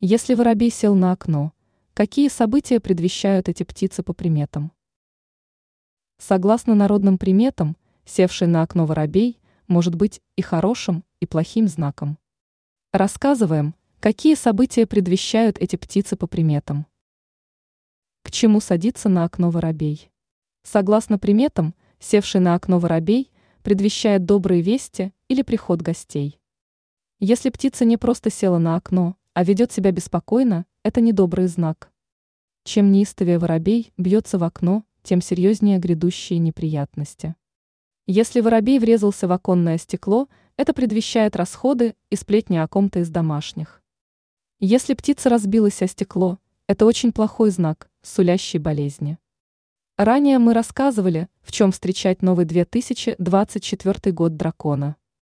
Если воробей сел на окно, какие события предвещают эти птицы по приметам? Согласно народным приметам, севший на окно воробей может быть и хорошим, и плохим знаком. Рассказываем, какие события предвещают эти птицы по приметам. К чему садится на окно воробей? Согласно приметам, севший на окно воробей предвещает добрые вести или приход гостей. Если птица не просто села на окно, а ведет себя беспокойно, это недобрый знак. Чем неистовее воробей бьется в окно, тем серьезнее грядущие неприятности. Если воробей врезался в оконное стекло, это предвещает расходы и сплетни о ком-то из домашних. Если птица разбилась о стекло, это очень плохой знак, сулящий болезни. Ранее мы рассказывали, в чем встречать новый 2024 год дракона.